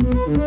Mm-hmm.